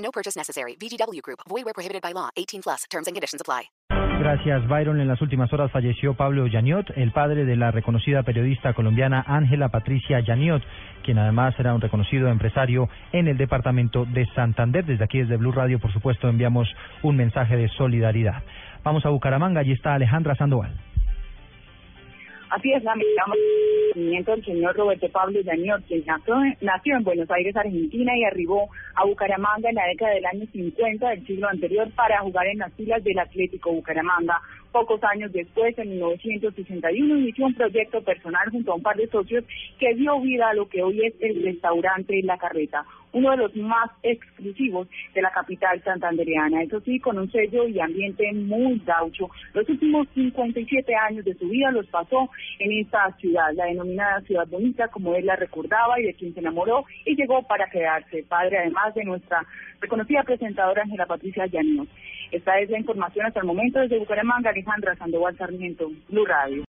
No purchase necessary. VGW Group. Void where prohibited by law. 18 plus. Terms and conditions apply. Gracias, Byron. En las últimas horas falleció Pablo Yaniot, el padre de la reconocida periodista colombiana Ángela Patricia Yaniot, quien además era un reconocido empresario en el departamento de Santander. Desde aquí, desde Blue Radio, por supuesto, enviamos un mensaje de solidaridad. Vamos a Bucaramanga. Allí está Alejandra Sandoval. Así es, lamentamos el nacimiento del señor Roberto Pablo Yaniot, quien nació, nació en Buenos Aires, Argentina, y arribó a Bucaramanga en la década del año 50 del siglo anterior para jugar en las filas del Atlético Bucaramanga. Pocos años después, en 1961, inició un proyecto personal junto a un par de socios que dio vida a lo que hoy es el restaurante La Carreta, uno de los más exclusivos de la capital santandereana. Eso sí, con un sello y ambiente muy gaucho. Los últimos 57 años de su vida los pasó en esta ciudad, la denominada Ciudad Bonita, como él la recordaba y de quien se enamoró y llegó para quedarse, padre además de nuestra reconocida presentadora Ángela Patricia Llanos. Esta es la información hasta el momento desde Bucaramanga, Alejandra Sandoval Sarmiento, Blue Radio.